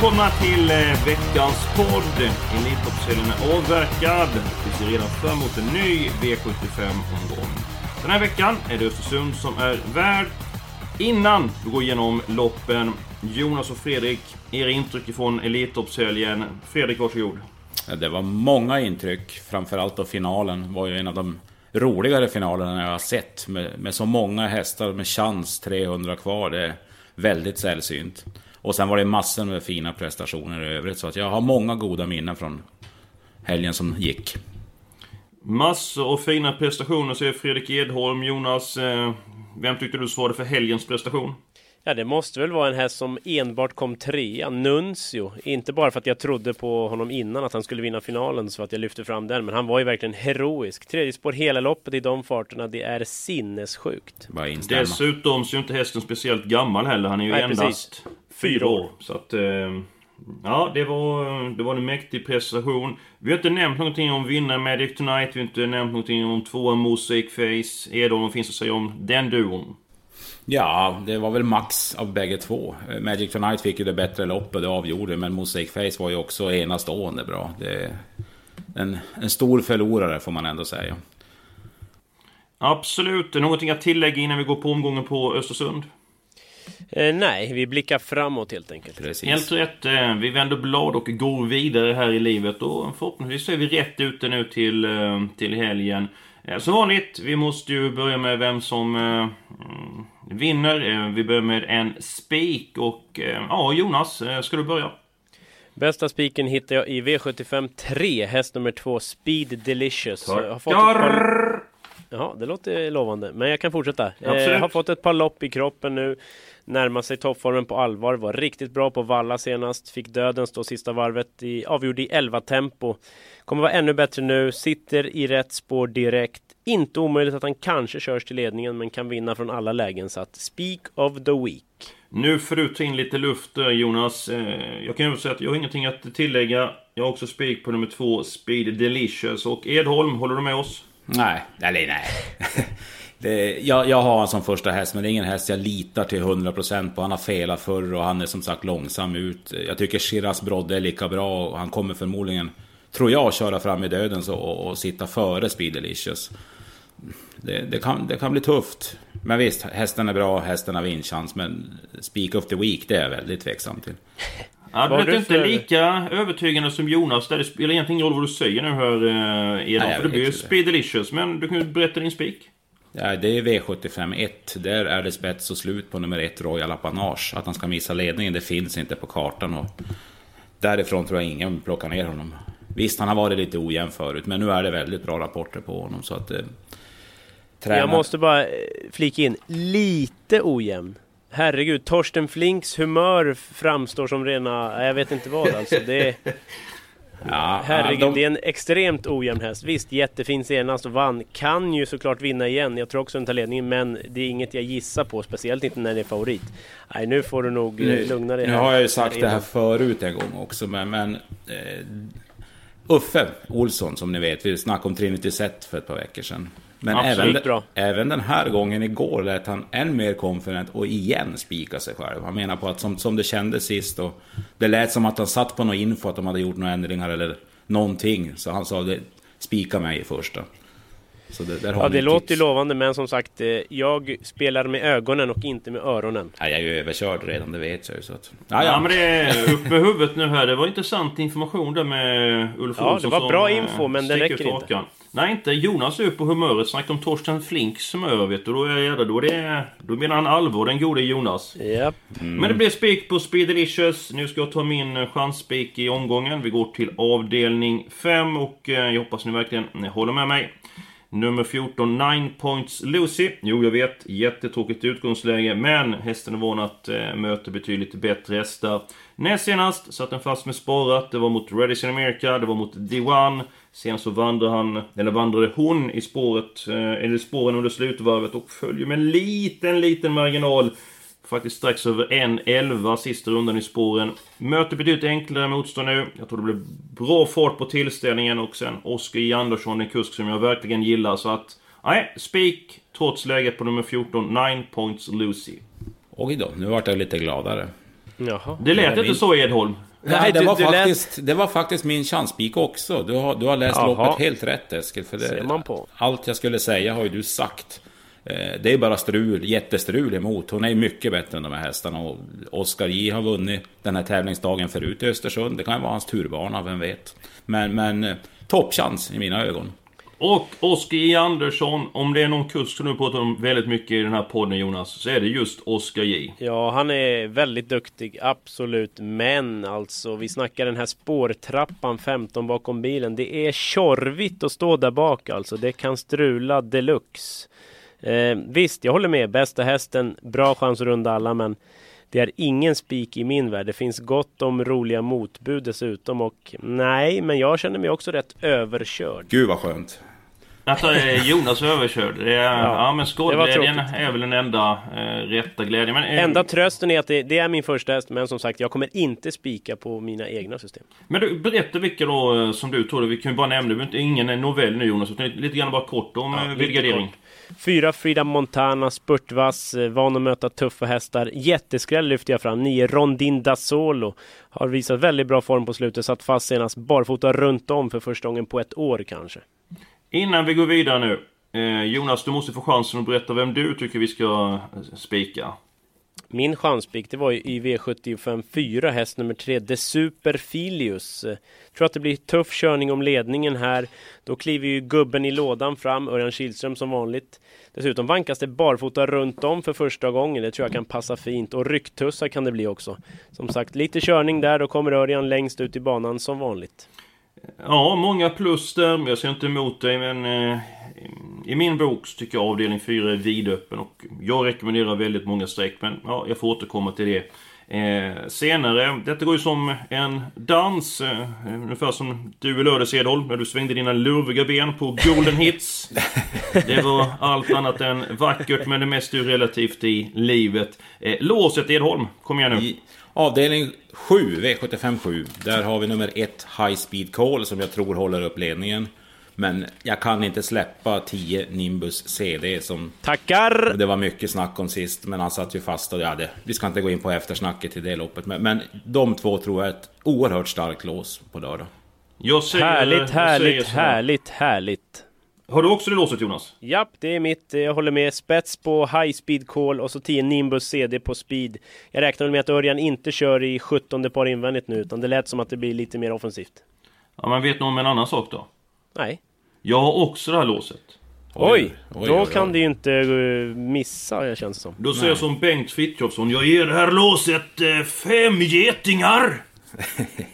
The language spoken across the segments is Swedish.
Välkomna till eh, veckans podd. Elitloppshelgen är avverkad. Vi ser redan fram emot en ny V75-omgång. Den här veckan är det Östersund som är värd. Innan vi går igenom loppen, Jonas och Fredrik, era intryck från Elitloppshelgen. Fredrik, varsågod. Det var många intryck, framförallt då finalen var ju en av de roligare finalerna jag har sett. Med, med så många hästar med chans 300 kvar, det är väldigt sällsynt. Och sen var det massor med fina prestationer i övrigt, så att jag har många goda minnen från helgen som gick. Massor och fina prestationer säger Fredrik Edholm. Jonas, eh, vem tyckte du svarade för helgens prestation? Ja, det måste väl vara en häst som enbart kom trea, Nuncio. Inte bara för att jag trodde på honom innan att han skulle vinna finalen så att jag lyfte fram den, men han var ju verkligen heroisk. Tredje spår hela loppet i de farterna, det är sinnessjukt. Bara instämma. Dessutom så är inte hästen speciellt gammal heller. Han är ju Nej, endast fyra år. Så att... Eh, ja, det var, det var en mäktig prestation. Vi har inte nämnt någonting om vinnare Magic Tonight. Vi har inte nämnt någonting om tvåan Mosaic Face. Edholm, vad finns att säga om den duon? Ja, det var väl max av bägge två. Eh, Magic Tonight fick ju det bättre loppet, det avgjorde. Men Mosaic Face var ju också enastående bra. Det är en, en stor förlorare får man ändå säga. Absolut. Någonting att tillägga innan vi går på omgången på Östersund? Eh, nej, vi blickar framåt helt enkelt. Precis. Helt rätt. Eh, Vi vänder blad och går vidare här i livet och förhoppningsvis är vi rätt ute nu till, eh, till helgen. Som vanligt, vi måste ju börja med vem som eh, mm, vinner. Eh, Vi börjar med en spik och eh, ja, Jonas, eh, ska du börja? Bästa spiken hittar jag i V75 3, häst nummer 2, Speed Delicious. Tackar! Ja, det låter lovande. Men jag kan fortsätta. Eh, Absolut. Jag har fått ett par lopp i kroppen nu. Närmar sig toppformen på allvar. Var riktigt bra på Valla senast. Fick döden stå sista varvet. I, avgjorde i 11 tempo. Kommer vara ännu bättre nu. Sitter i rätt spår direkt. Inte omöjligt att han kanske körs till ledningen men kan vinna från alla lägen. Så att Speak of the Week. Nu får du ta in lite luft där, Jonas. Eh, Jag kan ju säga att jag har ingenting att tillägga. Jag har också spik på nummer två, Speed Delicious. Och Edholm, håller du med oss? Nej, eller nej. Det, jag, jag har han som första häst, men det är ingen häst jag litar till 100% på. Han har felat förr och han är som sagt långsam ut. Jag tycker Shiraz Brodde är lika bra och han kommer förmodligen, tror jag, köra fram i döden så, och, och sitta före Speed Delicious. Det, det, kan, det kan bli tufft. Men visst, hästen är bra, hästen har vinstchans, men Speak of the Week, det är jag väldigt tveksam till. Ja, du är du inte lika övertygande som Jonas. Där det spelar egentligen ingen roll vad du säger nu här, eh, Edholm. Nej, För det blir ju. Speed Delicious. Men du kan ju berätta din spik. Ja, det är V75 1. Där är det spets och slut på nummer 1, Royal Apanage. Att han ska missa ledningen, det finns inte på kartan. Och därifrån tror jag ingen plockar ner honom. Visst, han har varit lite ojämn förut, men nu är det väldigt bra rapporter på honom. Så att... Eh, tränar- Jag måste bara flika in, lite ojämn. Herregud, Torsten Flinks humör framstår som rena, jag vet inte vad alltså. Det är, Ja, herregud, de- det är en extremt ojämn häst. Visst, jättefin senast och vann. Kan ju såklart vinna igen. Jag tror också den tar ledningen, men det är inget jag gissar på. Speciellt inte när det är favorit. Nej, nu får du nog eh, lugna dig Nu här. har jag ju sagt det här förut en gång också, men... men eh, Uffe Olsson, som ni vet, vi snackade om Trinity Set för ett par veckor sedan. Men även, även den här gången igår lät han än mer confident och igen spika sig själv. Han menar på att som, som det kändes sist och det lät som att han satt på någon info att de hade gjort några ändringar eller någonting. Så han sa det, spika mig i första. Så det, där har Ja, det låter ju tips. lovande men som sagt, eh, jag spelar med ögonen och inte med öronen. Nej, jag är ju överkörd redan, det vet jag ju. Så att... Ja, ja, men det är upp med huvudet nu här. Det var intressant information där med Ulf Ja, Olsson det var bra eh, info, men det räcker inte. Nej, inte. Jonas är upp på humöret. Snackar om Torsten Flinks humör, vet du. Då, är jag, då, är det, då menar han allvar, den gode Jonas. Japp. Men det blev spik på Speedelicious. Nu ska jag ta min eh, chansspik i omgången. Vi går till avdelning 5 och jag hoppas ni verkligen håller med mig. Nummer 14, 9 Points Lucy. Jo, jag vet, jättetråkigt utgångsläge, men hästen är van att eh, möta betydligt bättre hästar. Näst senast satt den fast med sparat. Det var mot Redis in America, det var mot D1. Sen så vandrade han, eller vandrade hon i spåret, eh, eller spåren under slutvarvet och följer med en liten, liten marginal. Faktiskt strax över 1.11 sista rundan i spåren. Möter betydligt enklare motstånd nu. Jag tror det blir bra fart på tillställningen och sen Oskar J. Andersson, en kusk som jag verkligen gillar. Så att, nej, spik trots läget på nummer 14, 9 points Lucy. Oj då, nu vart jag lite gladare. Jaha. Det lät inte min- så Edholm. Nej, det, var du lät- faktiskt, det var faktiskt min chanspik också. Du har, du har läst Jaha. loppet helt rätt Eskil. För det, Ser man på. Allt jag skulle säga har ju du sagt. Eh, Det är bara strul, jättestrul emot. Hon är mycket bättre än de här hästarna. Och Oskar J har vunnit den här tävlingsdagen förut i Östersund. Det kan ju vara hans turbana, vem vet. Men, men eh, toppchans i mina ögon. Och Oskar J. Andersson, om det är någon kusk som du pratar om väldigt mycket i den här podden Jonas, så är det just Oskar J. Ja, han är väldigt duktig, absolut. Men alltså, vi snackar den här spårtrappan 15 bakom bilen. Det är tjorvigt att stå där bak alltså. Det kan strula deluxe. Eh, visst, jag håller med. Bästa hästen, bra chans att runda alla, men det är ingen spik i min värld. Det finns gott om roliga motbud dessutom och nej, men jag känner mig också rätt överkörd. Gud vad skönt. Att eh, Jonas är överkörd. Det är, ja, men skådeglädjen tråkigt. är väl den enda eh, rätta glädjen. Men, eh, Enda trösten är att det, det är min första häst, men som sagt, jag kommer inte spika på mina egna system. Men du, berätta vilka då eh, som du tror. Vi kan ju bara nämna, ingen novell nu Jonas, utan lite grann bara kort om ja, lite Vilgardering. kort. Fyra Frida Montana, spurtvass, eh, van att möta tuffa hästar. Jätteskräll lyfter jag fram. Nio Rondin da Solo. Har visat väldigt bra form på slutet. Satt fast senast barfota runt om för första gången på ett år kanske. Innan vi går vidare nu. Eh, Jonas, du måste få chansen att berätta vem du tycker vi ska eh, spika. Min chanspik det var ju i V75 4, häst nummer 3, The Super Filius. Tror att det blir tuff körning om ledningen här. Då kliver ju gubben i lådan fram, Örjan Kihlström som vanligt. Dessutom vankas det barfota runt om för första gången. Det tror jag kan passa fint. Och rycktussar kan det bli också. Som sagt, lite körning där. Då kommer Örjan längst ut i banan som vanligt. Ja, många plus där. men Jag ser inte emot dig, men... Eh, i min bok så tycker jag avdelning 4 är vidöppen och jag rekommenderar väldigt många streck, men ja, jag får återkomma till det. Eh, senare, detta går ju som en dans, eh, ungefär som du i lördags Edholm, när du svängde dina lurviga ben på Golden Hits. Det var allt annat än vackert, men det mest är ju relativt i livet. Eh, låset Edholm, kom igen nu. I avdelning 7, V75 7, där har vi nummer 1 High Speed Call som jag tror håller upp ledningen. Men jag kan inte släppa 10 Nimbus CD som Tackar! det var mycket snack om sist, men han satt ju fast och ja, det, vi ska inte gå in på eftersnacket i det loppet. Men, men de två tror jag är ett oerhört starkt lås på lördag. Jag säger, Härligt, jag säger härligt, härligt, härligt. Har du också det låset Jonas? Japp, det är mitt. Jag håller med. Spets på High Speed Call och så 10 Nimbus CD på Speed. Jag räknar med att Örjan inte kör i 17 par invändigt nu, utan det lät som att det blir lite mer offensivt. Ja, men vet ni om en annan sak då? Nej. Jag har också det här låset. Oj! oj, då oj, oj. kan det ju inte eh, missa, jag känns det som. Då säger jag som Bengt Frithiofsson. Jag ger det här låset eh, fem getingar!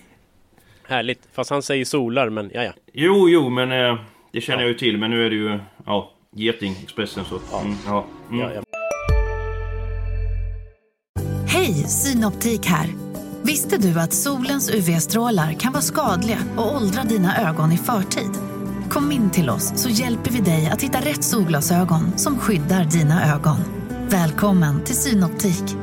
Härligt. Fast han säger solar, men ja, ja. Jo, jo, men eh, det känner jag ju till. Men nu är det ju, ja, Geting Expressen så. Mm, ja. Mm. ja, ja. Hej, Synoptik här. Visste du att solens UV-strålar kan vara skadliga och åldra dina ögon i förtid? Kom in till oss så hjälper vi dig att hitta rätt solglasögon som skyddar dina ögon. Välkommen till Synoptik.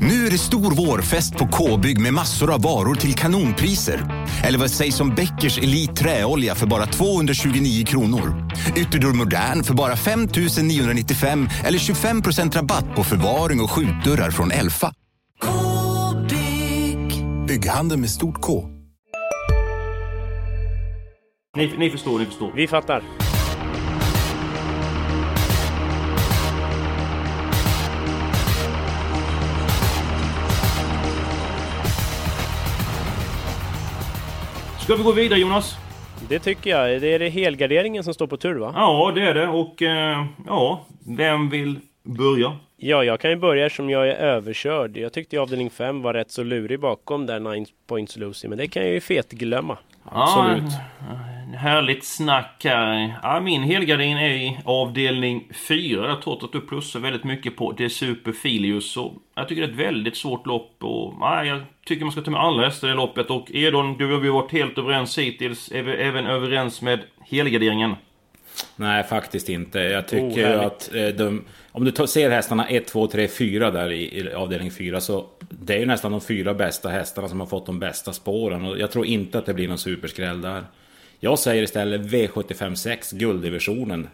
Nu är det stor vårfest på K-bygg med massor av varor till kanonpriser. Eller vad sägs om Bäckers Elite Träolja för bara 229 kronor? Ytterdörr Modern för bara 5 995 eller 25% rabatt på förvaring och skjutdörrar från Elfa. K-bygg. Bygghandeln med stort K. Ni, ni förstår, ni förstår. Vi fattar. Ska vi gå vidare Jonas? Det tycker jag. Det är det helgarderingen som står på tur va? Ja, det är det. Och eh, ja, vem vill börja? Ja, jag kan ju börja som jag är överkörd. Jag tyckte avdelning 5 var rätt så lurig bakom där 9 Points Lucy, men det kan jag ju fetglömma. Ah. Absolut. Ja, härligt snack här. Ja, min helgardin är i avdelning 4. Jag tror att du plussar väldigt mycket på Det Super Filius. Så jag tycker det är ett väldigt svårt lopp. Och, ja, jag tycker man ska ta med alla hästar i loppet. Och Edon, du har vi varit helt överens hittills. Är vi även överens med helgarderingen? Nej, faktiskt inte. Jag tycker oh, att eh, de, om du ser hästarna 1, 2, 3, 4 där i, i, avdelning 4 så det är ju nästan de fyra bästa hästarna som har fått de bästa spåren och jag tror inte att det blir någon superskräll där. Jag säger istället V756 gulddivisionen.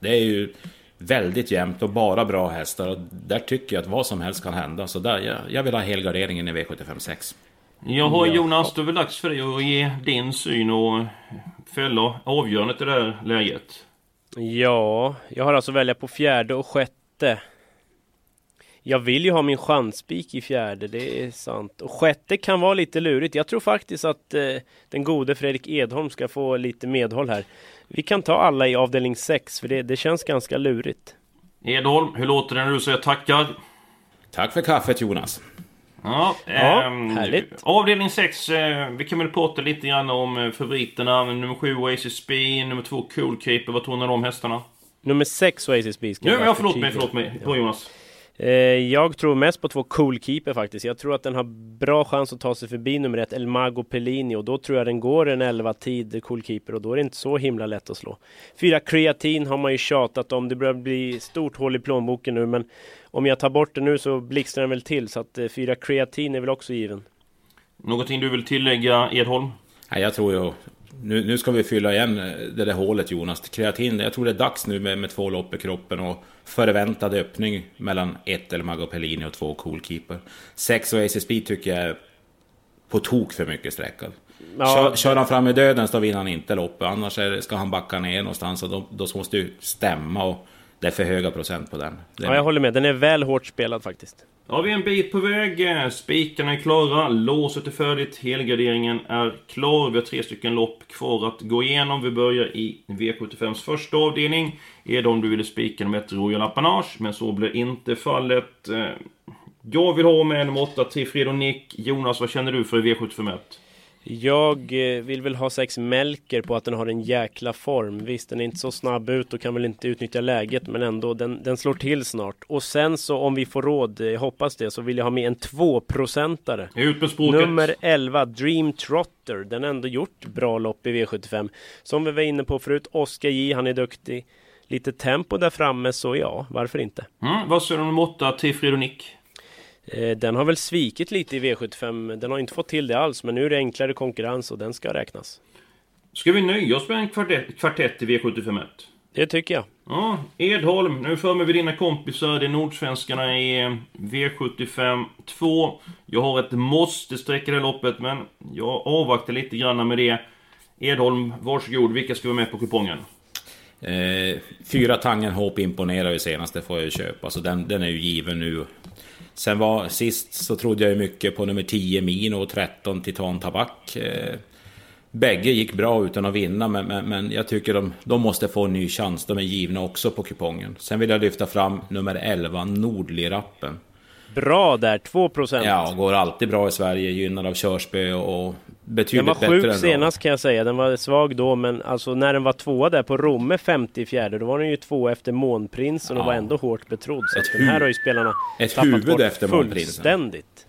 Det är ju väldigt jämnt och bara bra hästar och där tycker jag att vad som helst kan hända. Så där, jag, jag vill ha helgarderingen i V756. Jaha Jonas, då är det dags för dig att ge din syn och fälla avgörandet i det här läget. Ja, jag har alltså välja på fjärde och sjätte. Jag vill ju ha min chansspik i fjärde, det är sant. Och sjätte kan vara lite lurigt. Jag tror faktiskt att eh, den gode Fredrik Edholm ska få lite medhåll här. Vi kan ta alla i avdelning 6, för det, det känns ganska lurigt. Edholm, hur låter det när du säger tackar? Tack för kaffet Jonas. Ja, ja ähm, härligt. Avdelning 6, eh, vi kan väl prata lite grann om eh, favoriterna. Nummer 7 Oasis Speed, nummer 2 Cool Keeper. Vad tror ni om de hästarna? Nummer 6 Oasis ska Nu, ja, förlåt mig, förlåt mig. Bra Jonas. Eh, jag tror mest på två Cool Keeper faktiskt. Jag tror att den har bra chans att ta sig förbi nummer 1 El Mago Pellini och då tror jag den går en 11 tid Cool Keeper och då är det inte så himla lätt att slå. Fyra Kreatin har man ju tjatat om. Det börjar bli stort hål i plånboken nu men om jag tar bort det nu så blixtrar den väl till så att eh, fyra kreatin är väl också given. Någonting du vill tillägga Edholm? Nej, jag tror ju... Nu, nu ska vi fylla igen eh, det där hålet Jonas. Kreatin, jag tror det är dags nu med, med två lopp i kroppen och förväntad öppning mellan ett eller Mago Pellini och två Coolkeeper. Sex och ACSB tycker jag är på tok för mycket sträckad. Ja. Kör, kör, han fram i döden så vinner han inte loppet. Annars är, ska han backa ner någonstans och då, då måste ju stämma. Och det är för höga procent på den. den. Ja, jag håller med. Den är väl hårt spelad faktiskt. Ja, vi är en bit på väg. Spikarna är klara, låset är färdigt, helgarderingen är klar. Vi har tre stycken lopp kvar att gå igenom. Vi börjar i V75s första avdelning. Är det om du ville spika nummer ett Royal Apanage, men så blir inte fallet. Eh, jag vill ha med nummer 8 Tifredo Nick. Jonas, vad känner du för V75 jag eh, vill väl ha sex Melker på att den har en jäkla form. Visst, den är inte så snabb ut och kan väl inte utnyttja läget, men ändå, den, den slår till snart. Och sen så om vi får råd, jag hoppas det, så vill jag ha med en 2-procentare. Ut med språket! Nummer 11, Dream Trotter. Den har ändå gjort bra lopp i V75. Som vi var inne på förut, Oskar J, han är duktig. Lite tempo där framme, så ja, varför inte? Mm, vad säger du om 8, Tifrid och Nick? Eh, den har väl svikit lite i V75. Den har inte fått till det alls, men nu är det enklare konkurrens och den ska räknas. Ska vi nöja oss med en kvartett, kvartett i V751? Det tycker jag. Ja, Edholm, nu för vi dina kompisar. Det är Nordsvenskarna i eh, V75 2. Jag har ett måste-streck i det loppet, men jag avvaktar lite grann med det. Edholm, varsågod. Vilka ska vara med på kupongen? Eh, fyra Tangenhop imponerar ju senast, det får jag ju köpa. Så den, den är ju given nu. Sen var sist så trodde jag ju mycket på nummer 10 Mino och 13 Titan Tabak. Eh, bägge gick bra utan att vinna, men, men, men jag tycker de, de, måste få en ny chans. De är givna också på kupongen. Sen vill jag lyfta fram nummer 11, Nordlirappen. Bra där, 2%. Ja, går alltid bra i Sverige, gynnad av körspö och betydligt bättre Den var sjuk senast kan jag säga, den var svag då men alltså när den var tvåa där på Romme 54 då var den ju två efter Månprinsen och ja. var ändå hårt betrodd. Så den här har ju spelarna ett tappat huvud bort efter fullständigt.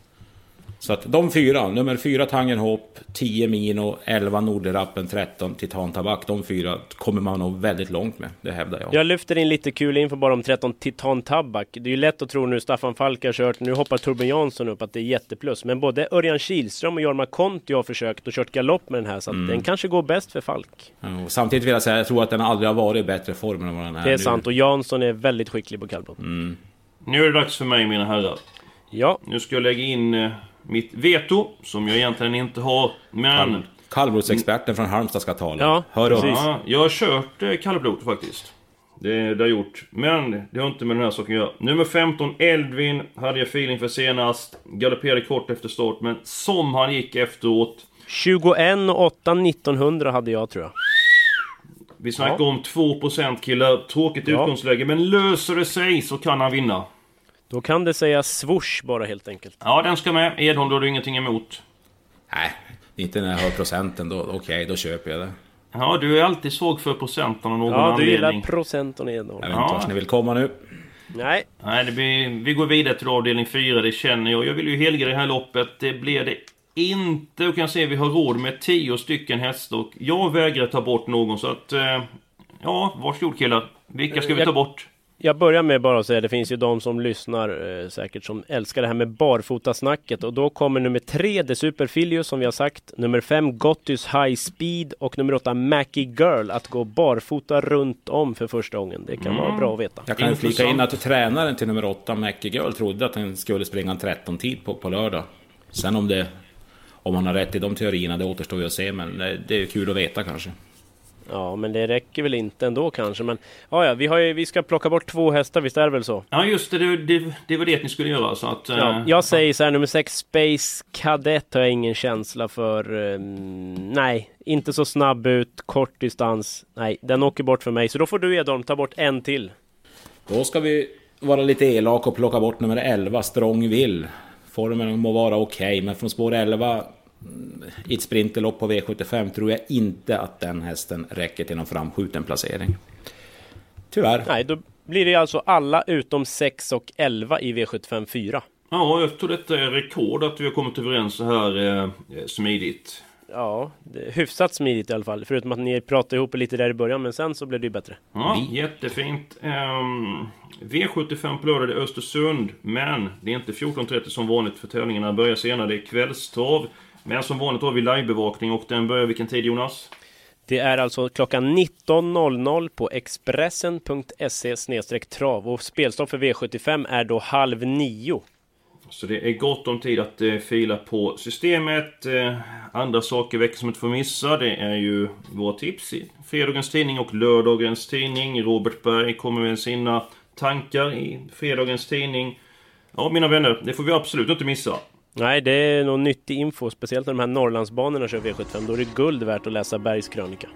Så att de fyra, nummer fyra Tangenhop, 10 Mino, 11 Norderappen, 13 Titan Tabak. De fyra kommer man nog väldigt långt med, det hävdar jag. Jag lyfter in lite kul info bara om 13 Titan Tabak. Det är ju lätt att tro nu Staffan Falk har kört, nu hoppar Torben Jansson upp att det är jätteplus. Men både Örjan Kihlström och Jorma Konti har försökt och kört galopp med den här så att mm. den kanske går bäst för Falk. Ja, samtidigt vill jag säga, jag tror att den aldrig har varit i bättre form än vad den är Det är nu. sant och Jansson är väldigt skicklig på kallblad. Mm. Nu är det dags för mig mina herrar. Ja. Nu ska jag lägga in eh, mitt veto, som jag egentligen inte har. Men... Kallblodsexperten från Halmstad ska tala. Ja, Hör precis. Ja, jag har kört eh, kallblod faktiskt. Det, det har jag gjort. Men det har inte med den här saken att göra. Nummer 15, Eldvin, hade jag feeling för senast. Galopperade kort efter start, men som han gick efteråt. 21 och 8 1900 hade jag tror jag. Vi snackar om 2% killar. Tråkigt Ja. utgångsläge, men löser det sig så kan han vinna. Då kan det sägas swoosh bara helt enkelt. Ja, den ska med. Edholm, då har du ingenting emot. Nej, inte när jag hör procenten. Då, Okej, då köper jag det. Ja, du är alltid svag för procenten av någon Ja, du gillar anledning. procent och Edholm. Jag vet inte vart ni vill komma nu. Nej, Nej, det blir, vi går vidare till avdelning 4, det känner jag. Jag vill ju helga det här loppet. Det blir det inte. Och kan se vi har råd med 10 stycken hästar. Och jag vägrar ta bort någon, så att... Eh, ja, varsågod killar. Vilka ska vi ta bort? Jag börjar med bara att säga det finns ju de som lyssnar eh, säkert som älskar det här med barfotasnacket och då kommer nummer tre, The Superfilius som vi har sagt, nummer fem, Gottis High Speed och nummer åtta, Mackie Girl att gå barfota runt om för första gången. Det kan vara bra att veta. Jag kan flika in att tränaren till nummer 8, Mackie Girl, trodde att han skulle springa en 13-tid på, på lördag. Sen om det... Om han har rätt i de teorierna, det återstår ju att se, men det, det är kul att veta kanske. Ja, men det räcker väl inte ändå kanske. Men ja, ja, vi, har ju, vi ska plocka bort två hästar, visst är det väl så? Ja, just det. Det, det, det var det ni skulle göra, så att... eh, Ja, jag säger så här, nummer sex Space Cadet har jag ingen känsla för. ehm, nej, inte så snabb ut, kort distans. Nej, den åker bort för mig. Så då får du Edholm ta bort en till. Då ska vi vara lite elak och plocka bort nummer 11, Strong Will. Formen må vara okej, men från spår 11 mm, i ett sprinterlopp på V75 tror jag inte att den hästen räcker till någon framskjuten placering. Tyvärr. Nej, då blir det alltså alla utom 6 och 11 i V75 4. Ja, jag tror detta är rekord att vi har kommit överens så här eh, smidigt. Ja, det är hyfsat smidigt i alla fall. Förutom att ni pratade ihop lite där i början, men sen så blev det ju bättre. Ja, jättefint. Ehm, V75 på lördag, är Östersund. Men det är inte 14.30 som vanligt för tävlingarna börjar senare. Det är kvällstrav. Men som vanligt har vi livebevakning och den börjar vilken tid Jonas? Det är alltså klockan 19.00 på Expressen.se trav och spelstopp för V75 är då halv nio. Så det är gott om tid att eh, fila på systemet. Eh, andra saker i veckan som inte får missa, det är ju våra tips i fredagens tidning och lördagens tidning. Robert Berg kommer med sina tankar i fredagens tidning. Ja, mina vänner, det får vi absolut inte missa. Nej, det är nog nyttig info, speciellt när de här Norrlandsbanorna kör V75. Då är det guld värt att läsa Bergs krönika.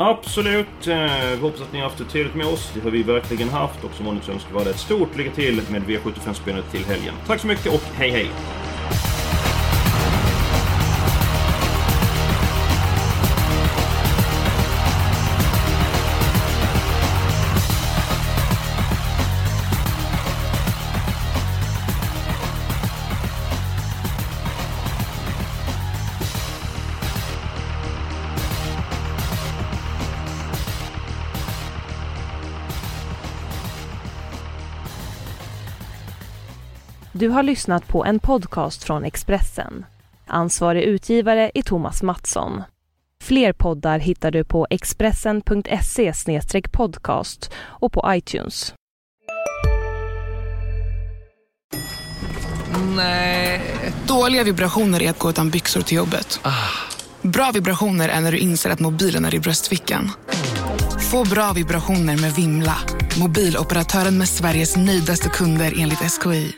Absolut! Eh, vi hoppas att ni har haft det trevligt med oss. Det har vi verkligen haft. Och som vanligt så önskar vi alla ett stort lycka till med V75-spelet till helgen. Tack så mycket och hej hej! Du har lyssnat på en podcast från Expressen. Ansvarig utgivare är Thomas Mattsson. Fler poddar hittar du på expressen.se podcast och på iTunes. Nej. Dåliga vibrationer är att gå utan byxor till jobbet. Bra vibrationer är när du inser att mobilen är i bröstfickan. Få bra vibrationer med Vimla. Mobiloperatören med Sveriges nöjdaste kunder enligt SKI.